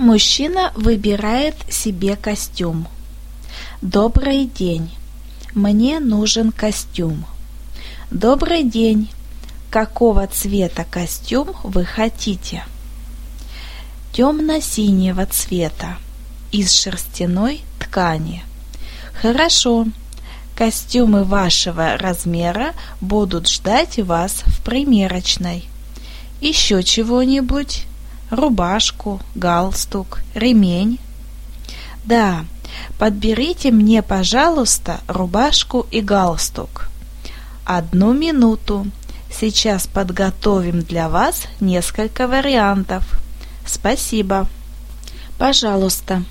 Мужчина выбирает себе костюм. Добрый день. Мне нужен костюм. Добрый день. Какого цвета костюм вы хотите? Темно-синего цвета. Из шерстяной ткани. Хорошо. Костюмы вашего размера будут ждать вас в примерочной. Еще чего-нибудь? Рубашку, галстук, ремень? Да, подберите мне, пожалуйста, рубашку и галстук. Одну минуту. Сейчас подготовим для вас несколько вариантов. Спасибо. Пожалуйста.